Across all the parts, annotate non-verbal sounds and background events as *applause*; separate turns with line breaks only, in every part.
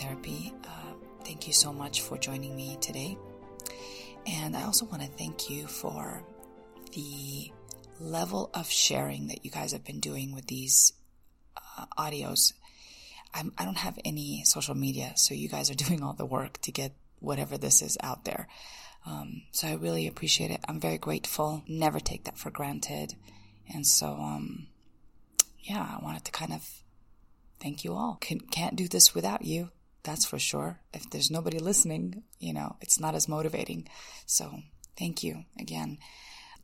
Therapy. Uh, thank you so much for joining me today. And I also want to thank you for the level of sharing that you guys have been doing with these uh, audios. I'm, I do not have any social media, so you guys are *laughs* doing all the work to get whatever this is out there. Um, so I really appreciate it. I'm very grateful. Never take that for granted. And so, um, yeah, I wanted to kind of thank you all. Can, can't do this without you. That's for sure. If there's nobody listening, you know, it's not as motivating. So thank you again.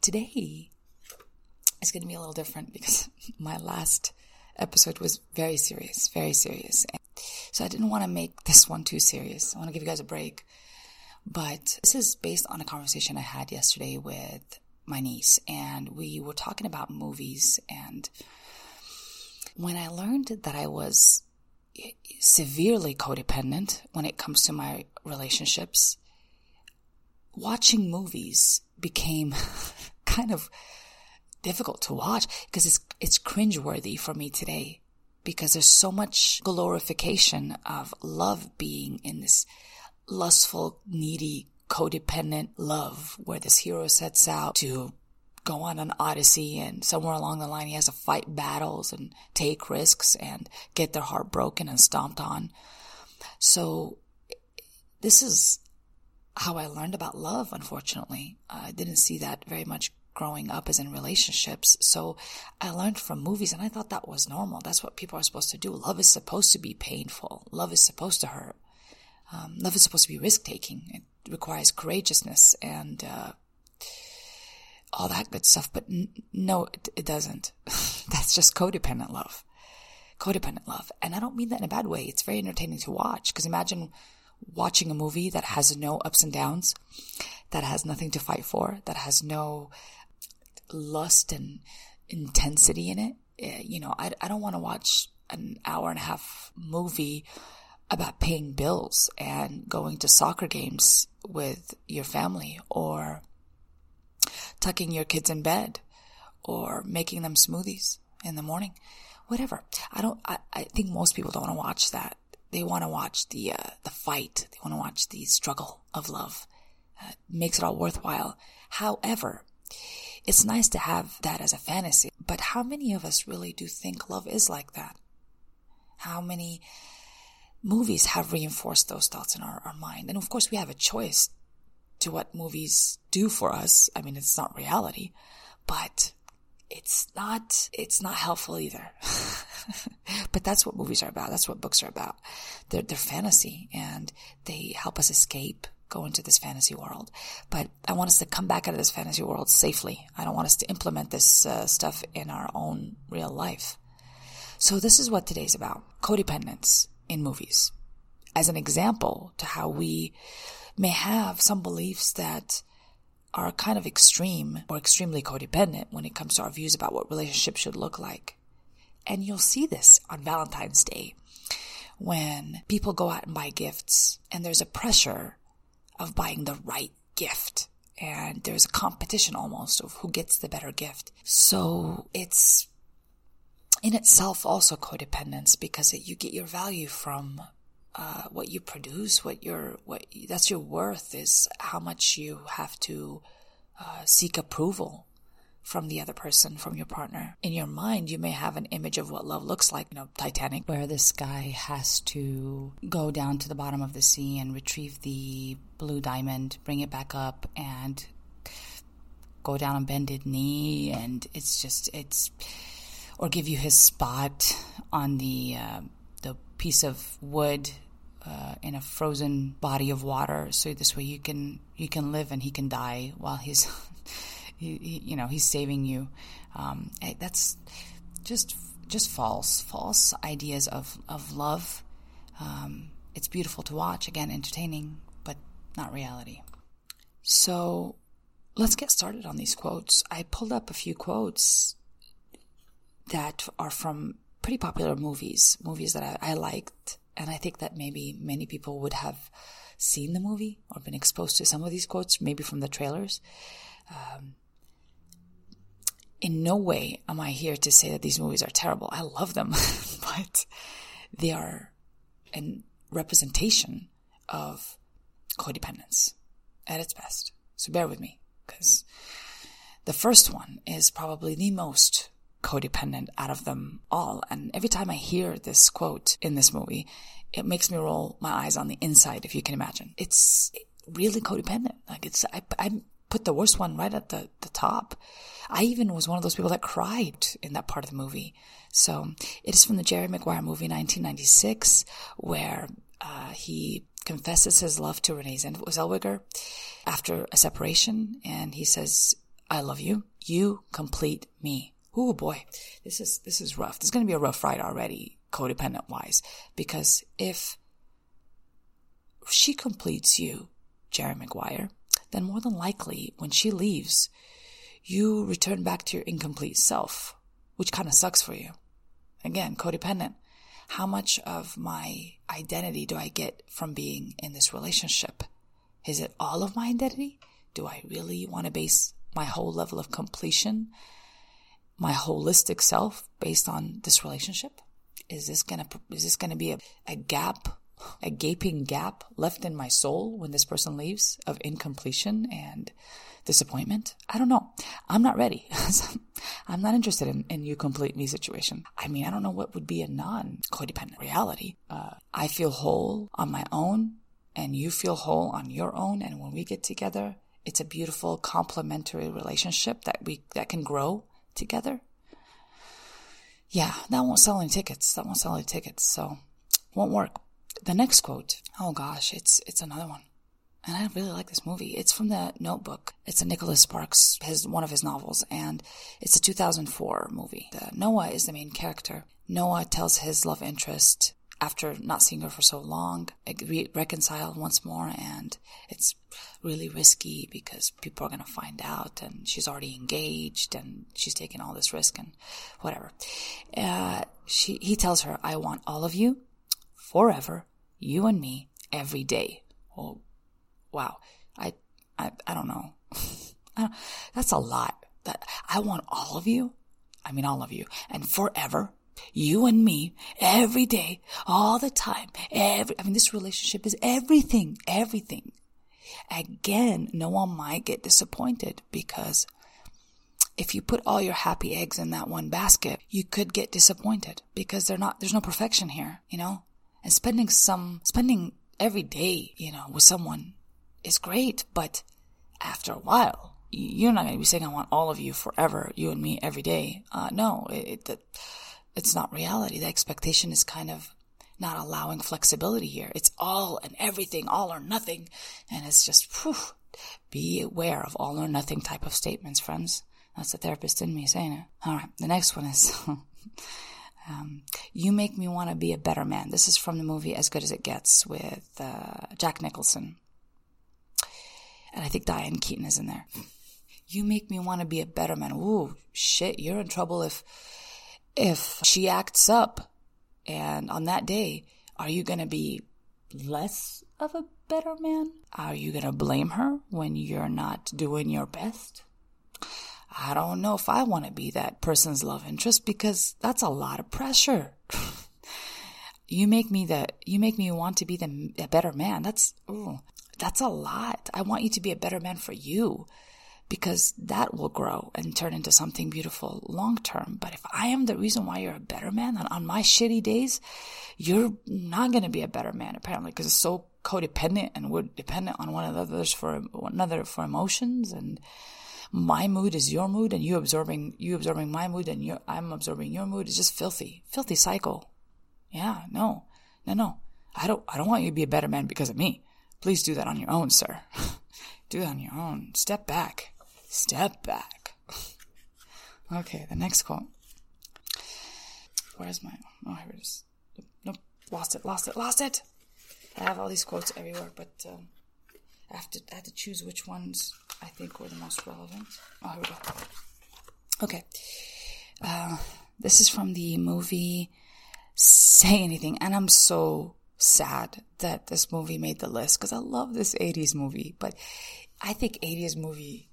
Today is going to be a little different because *laughs* my last episode was very serious, very serious. So I didn't want to make this one too serious. I want to give you guys a break. But this is based on a conversation I had yesterday with my niece, and we were talking about movies. And when I learned that I was severely codependent when it comes to my relationships, watching movies became *laughs* kind of difficult to watch because it's it's cringeworthy for me today because there's so much glorification of love being in this lustful, needy, codependent love where this hero sets out to go on an odyssey and somewhere along the line he has to fight battles and take risks and get their heart broken and stomped on. So this is how I learned about love, unfortunately. I didn't see that very much growing up is in relationships. So I learned from movies and I thought that was normal. That's what people are supposed to do. Love is supposed to be painful. Love is supposed to hurt. Um, love is supposed to be risk taking. It requires courageousness and, uh, all that good stuff. But n- no, it, it doesn't. *laughs* That's just codependent love. Codependent love. And I don't mean that in a bad way. It's very entertaining to watch because imagine watching a movie that has no ups and downs, that has nothing to fight for, that has no lust and intensity in it. Eh, you know, I, I don't want to watch an hour and a half movie about paying bills and going to soccer games with your family or tucking your kids in bed or making them smoothies in the morning. Whatever. I don't, I, I think most people don't want to watch that. They want to watch the, uh, the fight. They want to watch the struggle of love. Uh, makes it all worthwhile. However, it's nice to have that as a fantasy, but how many of us really do think love is like that? How many movies have reinforced those thoughts in our, our mind? And of course, we have a choice to what movies do for us. I mean, it's not reality, but it's not, it's not helpful either. *laughs* but that's what movies are about. That's what books are about. They're, they're fantasy and they help us escape go into this fantasy world. But I want us to come back out of this fantasy world safely. I don't want us to implement this uh, stuff in our own real life. So this is what today's about. Codependence in movies. As an example to how we may have some beliefs that are kind of extreme or extremely codependent when it comes to our views about what relationships should look like. And you'll see this on Valentine's Day when people go out and buy gifts and there's a pressure of buying the right gift. And there's a competition almost of who gets the better gift. So it's in itself also codependence because it, you get your value from uh, what you produce, what your what that's your worth is how much you have to uh, seek approval from the other person, from your partner. In your mind, you may have an image of what love looks like, you know, Titanic, where this guy has to go down to the bottom of the sea and retrieve the blue diamond, bring it back up, and go down on bended knee. And it's just, it's, or give you his spot on the, uh, the piece of wood uh, in a frozen body of water, so this way you can you can live and he can die while he's *laughs* he, you know, he's saving you. Um, that's just just false, false ideas of of love. Um, it's beautiful to watch, again, entertaining, but not reality. So let's get started on these quotes. I pulled up a few quotes that are from pretty popular movies, movies that I, I liked. And I think that maybe many people would have seen the movie or been exposed to some of these quotes, maybe from the trailers. Um, in no way am I here to say that these movies are terrible. I love them, *laughs* but they are a representation of codependence at its best. So bear with me, because the first one is probably the most codependent out of them all. And every time I hear this quote in this movie, it makes me roll my eyes on the inside, if you can imagine. It's really codependent. Like it's, I, I put the worst one right at the, the top. I even was one of those people that cried in that part of the movie. So it is from the Jerry Maguire movie 1996 where uh, he confesses his love to Renee Zellweger after a separation and he says, I love you. You complete me. Oh boy, this is, this is rough. This is going to be a rough ride already, codependent wise, because if she completes you, Jerry Maguire, then more than likely when she leaves, you return back to your incomplete self, which kind of sucks for you. Again, codependent. How much of my identity do I get from being in this relationship? Is it all of my identity? Do I really want to base my whole level of completion, my holistic self based on this relationship? Is this gonna, is this gonna be a, a gap a gaping gap left in my soul when this person leaves of incompletion and disappointment? I don't know. I'm not ready. *laughs* I'm not interested in, in you complete me situation. I mean, I don't know what would be a non codependent reality. Uh, I feel whole on my own and you feel whole on your own. And when we get together, it's a beautiful complementary relationship that we, that can grow together. Yeah, that won't sell any tickets. That won't sell any tickets. So won't work. The next quote, oh gosh, it's it's another one. And I really like this movie. It's from the Notebook. It's a Nicholas Sparks, his one of his novels, and it's a 2004 movie. The, Noah is the main character. Noah tells his love interest after not seeing her for so long, re- reconcile once more, and it's really risky because people are going to find out, and she's already engaged, and she's taking all this risk, and whatever. Uh, she he tells her, "I want all of you, forever, you and me, every day. Oh, wow. I, I, I don't know. *laughs* That's a lot. That I want all of you. I mean, all of you and forever. You and me every day, all the time. Every, I mean, this relationship is everything, everything. Again, no one might get disappointed because if you put all your happy eggs in that one basket, you could get disappointed because they're not, there's no perfection here, you know? And spending some, spending every day, you know, with someone is great, but after a while, you're not going to be saying, I want all of you forever, you and me every day. Uh, no, it, it, it's not reality. The expectation is kind of not allowing flexibility here. It's all and everything, all or nothing. And it's just, whew, be aware of all or nothing type of statements, friends. That's the therapist in me saying it. All right. The next one is, *laughs* Um, you make me want to be a better man. This is from the movie As Good as It Gets with uh, Jack Nicholson. And I think Diane Keaton is in there. *laughs* You make me want to be a better man. Ooh, shit, you're in trouble if if she acts up. And on that day, are you going to be less of a better man? Are you going to blame her when you're not doing your best? I don't know if I want to be that person's love interest because that's a lot of pressure. *laughs* you make me the, you make me want to be the a better man. That's, ooh, that's a lot. I want you to be a better man for you because that will grow and turn into something beautiful long term. But if I am the reason why you're a better man on, on my shitty days, you're not going to be a better man apparently because it's so codependent and we're dependent on one another for one another for emotions and my mood is your mood and you absorbing you absorbing my mood and you I'm absorbing your mood is just filthy. Filthy cycle. Yeah, no. No, no. I don't I don't want you to be a better man because of me. Please do that on your own, sir. *laughs* do that on your own. Step back. Step back. *laughs* okay, the next quote. Where's my oh here it is. Nope, lost it, lost it, lost it. I have all these quotes everywhere, but um, I have to I have to choose which ones I think were the most relevant. Oh, here we go. Okay. Uh, This is from the movie Say Anything. And I'm so sad that this movie made the list because I love this 80s movie. But I think 80s movie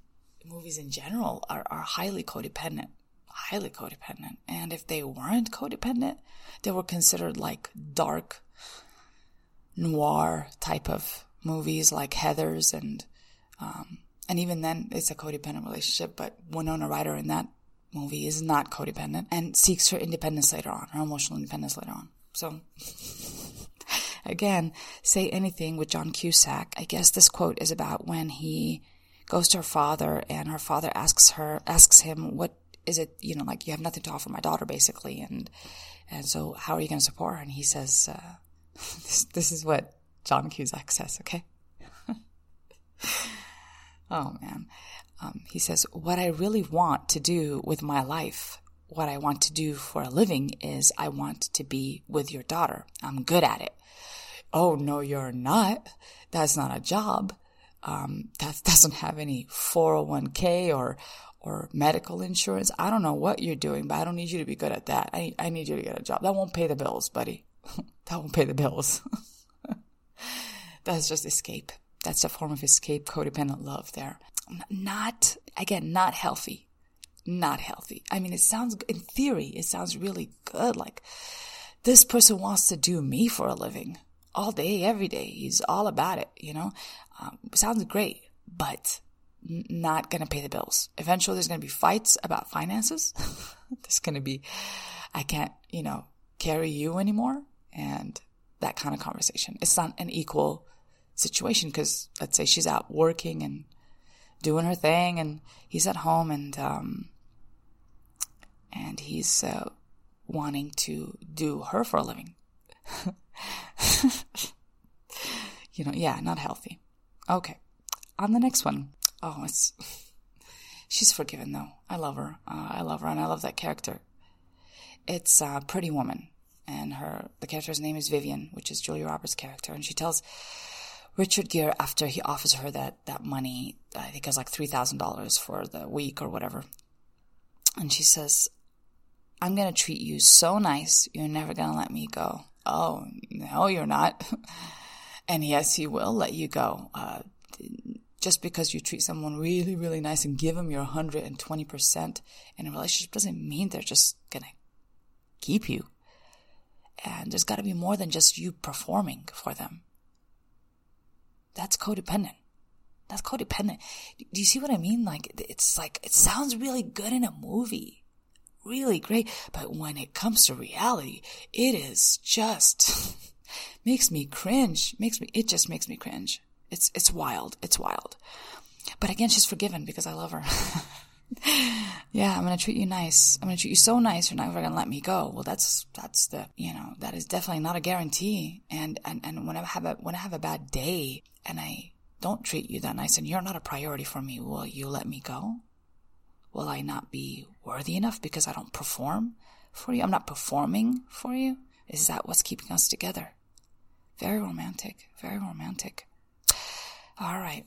movies in general are, are highly codependent. Highly codependent. And if they weren't codependent, they were considered like dark noir type of movies like Heathers and um, and even then it's a codependent relationship. But Winona Ryder in that movie is not codependent and seeks her independence later on, her emotional independence later on. So *laughs* again, say anything with John Cusack. I guess this quote is about when he goes to her father and her father asks her asks him what is it you know like you have nothing to offer my daughter basically and and so how are you going to support her and he says uh, *laughs* this, this is what John Cusack says okay *laughs* oh man um, he says what I really want to do with my life what I want to do for a living is I want to be with your daughter I'm good at it oh no you're not that's not a job um, that *laughs* doesn't have any 401k or or medical insurance. I don't know what you're doing, but I don't need you to be good at that. I, I need you to get a job. That won't pay the bills, buddy. *laughs* that won't pay the bills. *laughs* That's just escape. That's a form of escape, codependent love there. Not, again, not healthy. Not healthy. I mean, it sounds, in theory, it sounds really good. Like, this person wants to do me for a living all day, every day. He's all about it, you know? Um, sounds great, but not going to pay the bills. Eventually, there's going to be fights about finances. *laughs* there's going to be, I can't, you know, carry you anymore. And that kind of conversation. It's not an equal situation because let's say she's out working and doing her thing and he's at home and, um, and he's, uh, wanting to do her for a living. *laughs* you know, yeah, not healthy. Okay. On the next one. Oh, it's. She's forgiven though. I love her. Uh, I love her, and I love that character. It's a uh, Pretty Woman, and her the character's name is Vivian, which is Julia Roberts' character, and she tells Richard Gere after he offers her that that money, I think it's like three thousand dollars for the week or whatever, and she says, "I'm gonna treat you so nice, you're never gonna let me go." Oh no, you're not. *laughs* And yes, he will let you go. Uh, just because you treat someone really, really nice and give them your 120% in a relationship doesn't mean they're just going to keep you. And there's got to be more than just you performing for them. That's codependent. That's codependent. Do you see what I mean? Like, it's like, it sounds really good in a movie. Really great. But when it comes to reality, it is just *laughs* makes me cringe. Makes me, it just makes me cringe. It's, it's wild. It's wild. But again, she's forgiven because I love her. *laughs* yeah, I'm gonna treat you nice. I'm gonna treat you so nice. You're never gonna let me go. Well, that's that's the you know that is definitely not a guarantee. And and and when I have a when I have a bad day and I don't treat you that nice and you're not a priority for me, will you let me go? Will I not be worthy enough because I don't perform for you? I'm not performing for you. Is that what's keeping us together? Very romantic. Very romantic. All right.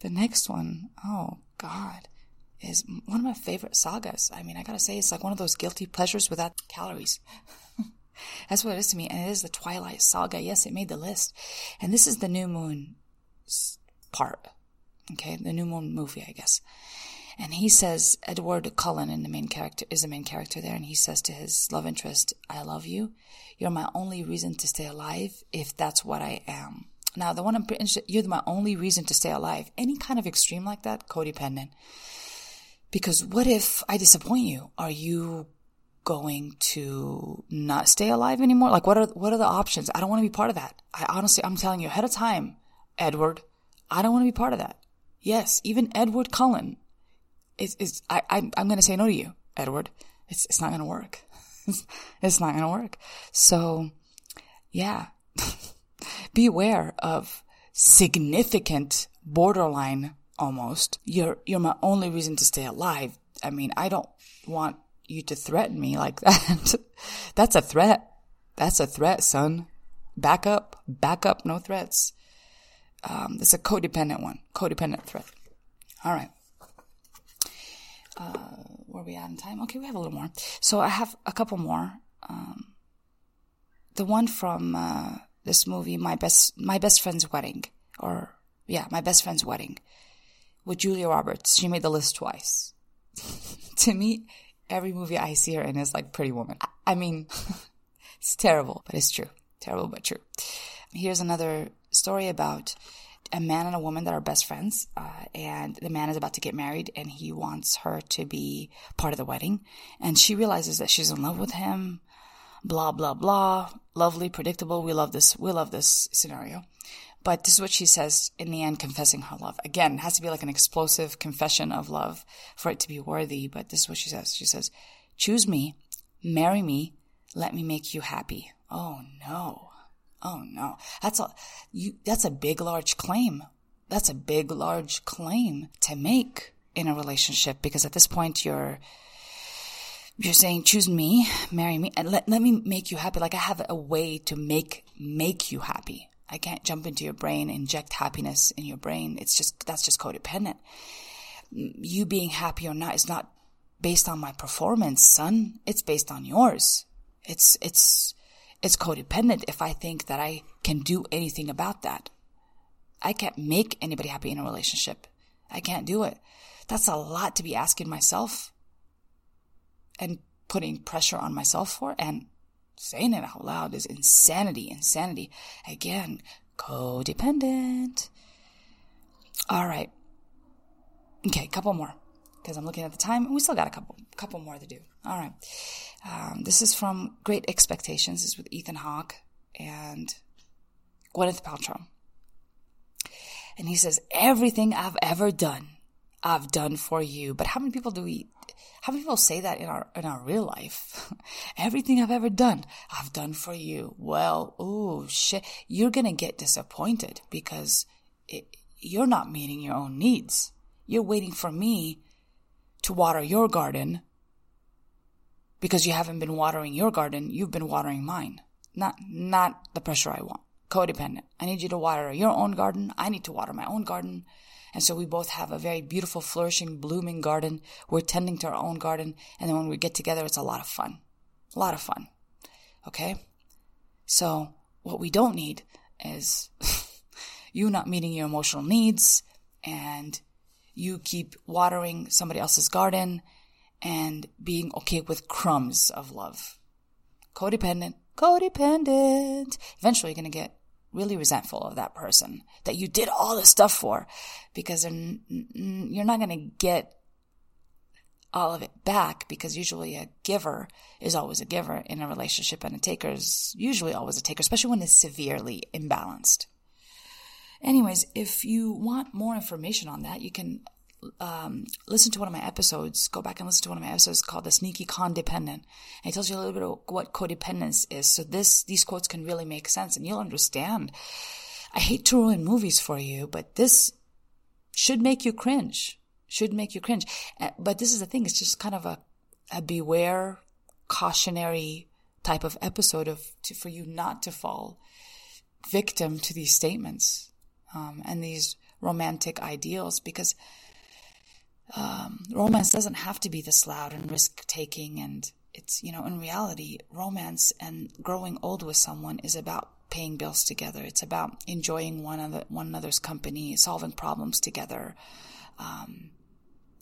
The next one, oh God, is one of my favorite sagas. I mean, I gotta say, it's like one of those guilty pleasures without calories. *laughs* That's what it is to me. And it is the Twilight Saga. Yes, it made the list. And this is the New Moon part. Okay, the New Moon movie, I guess. And he says, Edward Cullen in the main character is the main character there, and he says to his love interest, I love you. You're my only reason to stay alive, if that's what I am. Now, the one I'm you're my only reason to stay alive. Any kind of extreme like that, codependent. Because what if I disappoint you? Are you going to not stay alive anymore? Like, what are, what are the options? I don't want to be part of that. I honestly, I'm telling you ahead of time, Edward, I don't want to be part of that. Yes, even Edward Cullen is it's I, I, am going to say no to you, Edward. It's, it's not going to work. *laughs* it's not going to work. So yeah, *laughs* beware of significant borderline almost. You're, you're my only reason to stay alive. I mean, I don't want you to threaten me like *laughs* that. That's a threat. That's a threat, son. Back up, back up, no threats. Um, it's a codependent one, codependent threat. All right where we at in time? Okay, we have a little more. So I have a couple more. Um, the one from uh, this movie, my best my best friend's wedding, or yeah, my best friend's wedding, with Julia Roberts. She made the list twice. *laughs* to me, every movie I see her in is like Pretty Woman. I mean, *laughs* it's terrible, but it's true. Terrible, but true. Here's another story about a man and a woman that are best friends, uh, and the man is about to get married, and he wants her to be part of the wedding, and she realizes that she's in love with him. Blah blah blah. Lovely, predictable. We love this. We love this scenario. But this is what she says in the end, confessing her love. Again, it has to be like an explosive confession of love for it to be worthy. But this is what she says. She says, choose me, marry me, let me make you happy. Oh no. Oh no. That's a, you, that's a big, large claim. That's a big, large claim to make in a relationship because at this point you're, you're saying choose me, marry me, and let, let me make you happy. Like I have a way to make, make you happy. I can't jump into your brain, inject happiness in your brain. It's just, that's just codependent. You being happy or not is not based on my performance, son. It's based on yours. It's, it's, it's codependent if I think that I can do anything about that. I can't make anybody happy in a relationship. I can't do it. That's a lot to be asking myself and putting pressure on myself for and saying it out loud is insanity, insanity. Again, codependent. All right. Okay, couple more because I'm looking at the time and we still got a couple, couple more to do. All right. Um, this is from Great Expectations. Is with Ethan Hawke and Gwyneth Paltrow. And he says, everything I've ever done, I've done for you. But how many people do we how many people say that in our in our real life? *laughs* Everything I've ever done, I've done for you. Well, oh shit, you're gonna get disappointed because it, you're not meeting your own needs. You're waiting for me to water your garden because you haven't been watering your garden. You've been watering mine. Not not the pressure I want. Codependent. I need you to water your own garden. I need to water my own garden. And so we both have a very beautiful, flourishing, blooming garden. We're tending to our own garden. And then when we get together, it's a lot of fun. A lot of fun. Okay? So what we don't need is *laughs* you not meeting your emotional needs and you keep watering somebody else's garden and being okay with crumbs of love. Codependent, codependent. Eventually you're going to get really resentful of that person that you did all this stuff for because you're not going to get all of it back because usually a giver is always a giver in a relationship and a taker is usually always a taker, especially when it's severely imbalanced. Anyways, if you want more information on that, you can um, listen to one of my episodes, go back and listen to one of my episodes called The Sneaky Condependent. And it tells you a little bit of what codependence is. So this, these quotes can really make sense and you'll understand. I hate to ruin movies for you, but this should make you cringe. Should make you cringe. Uh, but this is the thing. It's just kind of a, a beware, cautionary type of episode of, to, for you not to fall victim to these statements, um, and these romantic ideals because romance doesn't have to be this loud and risk taking and it's you know in reality romance and growing old with someone is about paying bills together. It's about enjoying one another one another's company solving problems together. Um,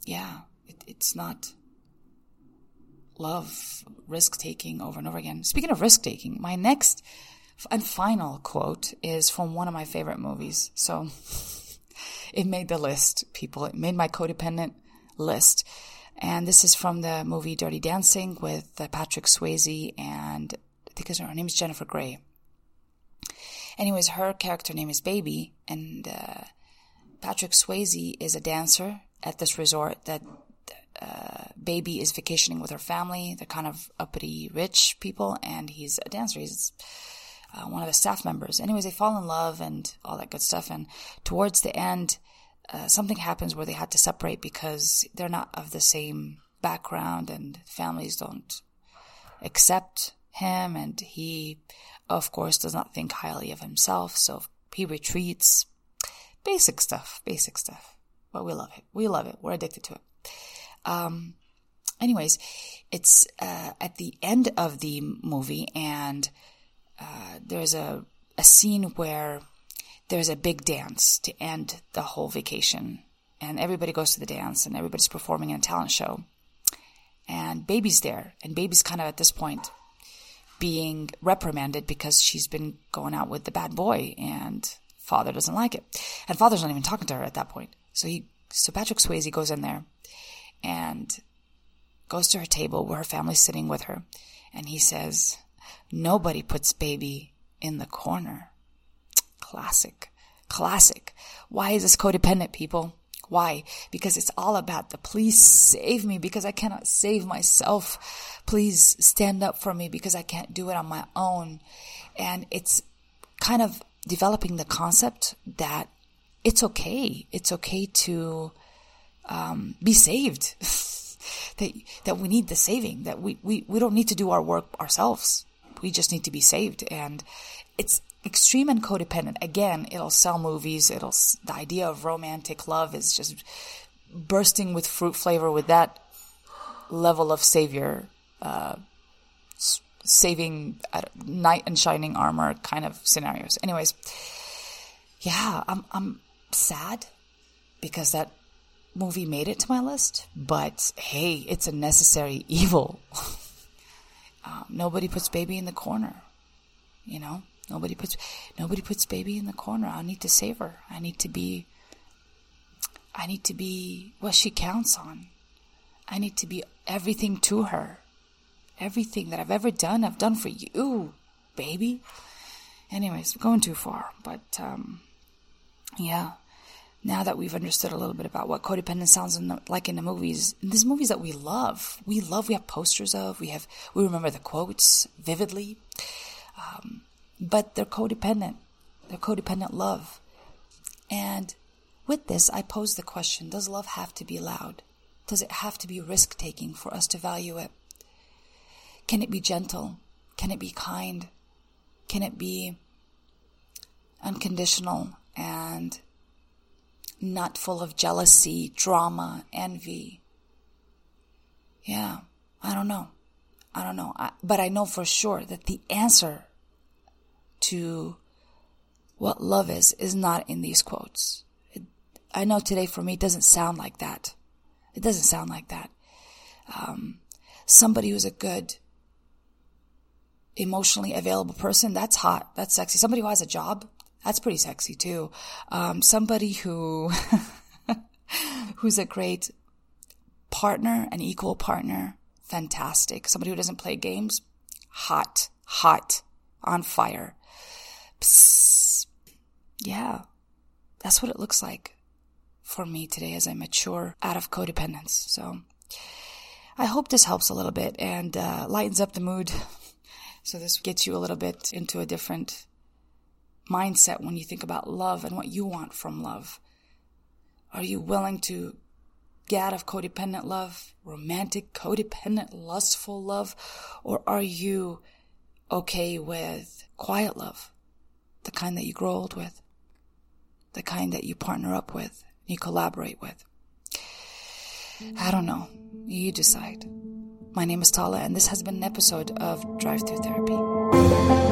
yeah it, it's not love risk taking over and over again. Speaking of risk taking my next and final quote is from one of my favorite movies. So *laughs* it made the list, people. It made my codependent list. And this is from the movie Dirty Dancing with uh, Patrick Swayze and I think her name is Jennifer Grey. Anyways, her character name is Baby, and uh, Patrick Swayze is a dancer at this resort that uh, Baby is vacationing with her family. They're kind of uppity rich people, and he's a dancer. He's uh, one of the staff members. Anyways, they fall in love and all that good stuff. And towards the end, uh, something happens where they had to separate because they're not of the same background and families don't accept him. And he, of course, does not think highly of himself. So he retreats. Basic stuff, basic stuff. But we love it. We love it. We're addicted to it. Um, anyways, it's uh, at the end of the movie, and uh, there's a a scene where there's a big dance to end the whole vacation, and everybody goes to the dance, and everybody's performing in a talent show, and baby's there, and baby's kind of at this point being reprimanded because she's been going out with the bad boy, and father doesn't like it, and father's not even talking to her at that point. So he, so Patrick Swayze goes in there, and goes to her table where her family's sitting with her, and he says, "Nobody puts baby in the corner." Classic. Classic. Why is this codependent, people? Why? Because it's all about the please save me because I cannot save myself. Please stand up for me because I can't do it on my own. And it's kind of developing the concept that it's okay. It's okay to um, be saved. *laughs* that that we need the saving. That we, we we don't need to do our work ourselves. We just need to be saved. And it's extreme and codependent. Again, it'll sell movies. It'll the idea of romantic love is just bursting with fruit flavor with that level of savior, uh, saving uh, knight and shining armor kind of scenarios. Anyways, yeah, I'm I'm sad because that movie made it to my list. But hey, it's a necessary *laughs* evil. um, *laughs* nobody puts baby in the corner, you know. Nobody puts nobody puts baby in the corner. I need to save her. I need to be I need to be what she counts on. I need to be everything to her. Everything that I've ever done, I've done for you, baby. Anyways, going too far, but um, yeah. Now that we've understood a little bit about what codependence sounds in the, like in the movies, in these movies that we love, we love, we have posters of, we have, we remember the quotes vividly. Um, but they're codependent. They're codependent love. And with this, I pose the question Does love have to be loud? Does it have to be risk taking for us to value it? Can it be gentle? Can it be kind? Can it be unconditional and not full of jealousy, drama, envy? Yeah, I don't know. I don't know. I, but I know for sure that the answer to what love is is not in these quotes. It, I know today for me it doesn't sound like that. It doesn't sound like that. Um, somebody who's a good, emotionally available person, that's hot. That's sexy. Somebody who has a job, that's pretty sexy too. Um, somebody who, *laughs* who's a great partner, an equal partner, fantastic. Somebody who doesn't play games, hot, hot, on fire. Psst. Yeah, that's what it looks like for me today as I mature out of codependence. So I hope this helps a little bit and uh, lightens up the mood. *laughs* so this gets you a little bit into a different mindset when you think about love and what you want from love. Are you willing to get out of codependent love, romantic, codependent, lustful love, or are you okay with quiet love? The kind that you grow old with, the kind that you partner up with, you collaborate with. I don't know. You decide. My name is Tala, and this has been an episode of Drive Through Therapy.